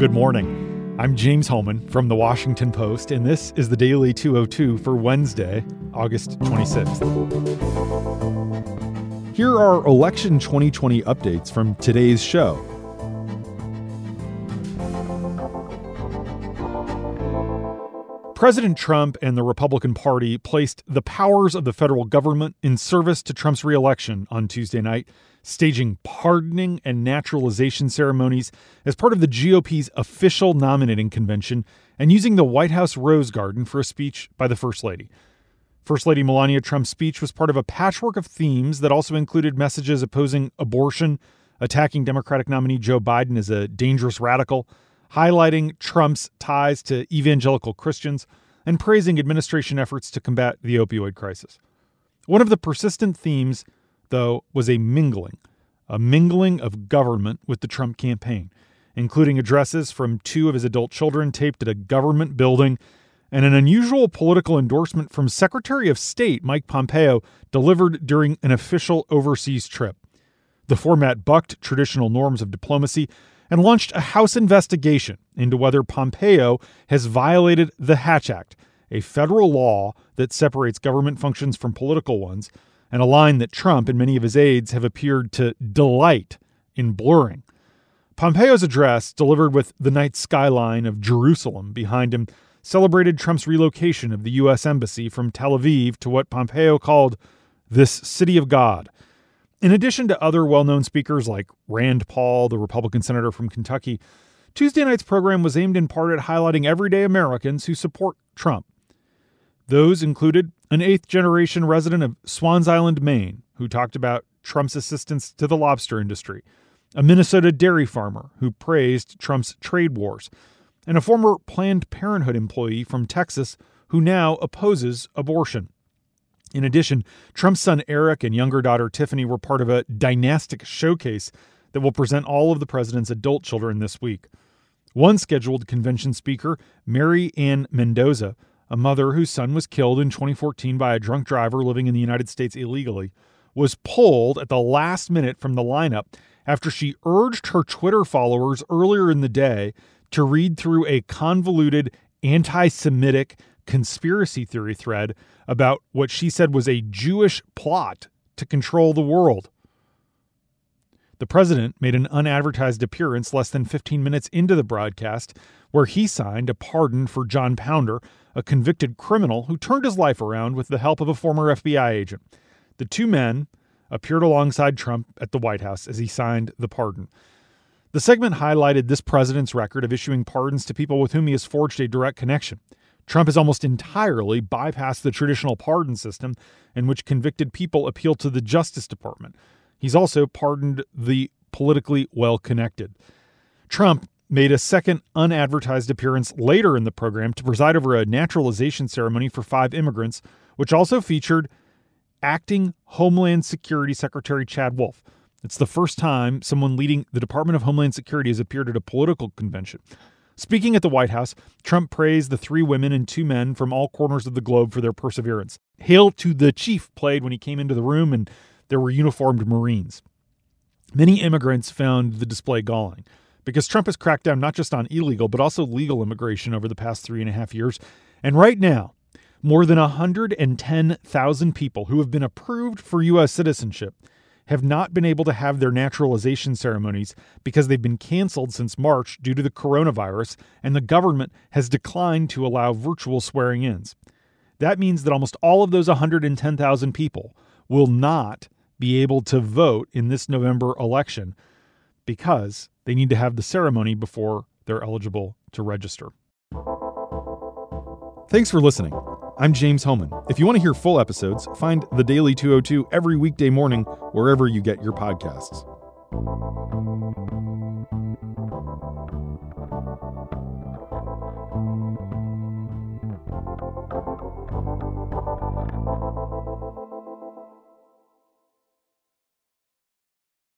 Good morning. I'm James Hohmann from the Washington Post, and this is the Daily 202 for Wednesday, August 26th. Here are election 2020 updates from today's show. President Trump and the Republican Party placed the powers of the federal government in service to Trump's reelection on Tuesday night, staging pardoning and naturalization ceremonies as part of the GOP's official nominating convention and using the White House Rose Garden for a speech by the First Lady. First Lady Melania Trump's speech was part of a patchwork of themes that also included messages opposing abortion, attacking Democratic nominee Joe Biden as a dangerous radical, highlighting Trump's ties to evangelical Christians, and praising administration efforts to combat the opioid crisis. One of the persistent themes, though, was a mingling, a mingling of government with the Trump campaign, including addresses from two of his adult children taped at a government building and an unusual political endorsement from Secretary of State Mike Pompeo delivered during an official overseas trip. The format bucked traditional norms of diplomacy and launched a House investigation into whether Pompeo has violated the Hatch Act, a federal law that separates government functions from political ones, and a line that Trump and many of his aides have appeared to delight in blurring. Pompeo's address, delivered with the night skyline of Jerusalem behind him, celebrated Trump's relocation of the U.S. Embassy from Tel Aviv to what Pompeo called this city of God in addition to other well known speakers like Rand Paul, the Republican senator from Kentucky, Tuesday night's program was aimed in part at highlighting everyday Americans who support Trump. Those included an eighth generation resident of Swans Island, Maine, who talked about Trump's assistance to the lobster industry, a Minnesota dairy farmer who praised Trump's trade wars, and a former Planned Parenthood employee from Texas who now opposes abortion. In addition, Trump's son Eric and younger daughter Tiffany were part of a dynastic showcase that will present all of the president's adult children this week. One scheduled convention speaker, Mary Ann Mendoza, a mother whose son was killed in 2014 by a drunk driver living in the United States illegally, was pulled at the last minute from the lineup after she urged her Twitter followers earlier in the day to read through a convoluted anti Semitic conspiracy theory thread about what she said was a Jewish plot to control the world. The president made an unadvertised appearance less than 15 minutes into the broadcast, where he signed a pardon for Jon Ponder, a convicted criminal who turned his life around with the help of a former FBI agent. The two men appeared alongside Trump at the White House as he signed the pardon. The segment highlighted this president's record of issuing pardons to people with whom he has forged a direct connection. Trump has almost entirely bypassed the traditional pardon system in which convicted people appeal to the Justice Department. He's also pardoned the politically well connected. Trump made a second unadvertised appearance later in the program to preside over a naturalization ceremony for five immigrants, which also featured acting Homeland Security Secretary Chad Wolf. It's the first time someone leading the Department of Homeland Security has appeared at a political convention. Speaking at the White House, Trump praised the three women and two men from all corners of the globe for their perseverance. Hail to the Chief played when he came into the room, and there were uniformed Marines. Many immigrants found the display galling because Trump has cracked down not just on illegal, but also legal immigration over the past three and a half years. And right now, more than 110,000 people who have been approved for U.S. citizenship have not been able to have their naturalization ceremonies because they've been canceled since March due to the coronavirus, and the government has declined to allow virtual swearing ins. That means that almost all of those 110,000 people will not be able to vote in this November election because they need to have the ceremony before they're eligible to register. Thanks for listening. I'm James Hohmann. If you want to hear full episodes, find The Daily 202 every weekday morning wherever you get your podcasts.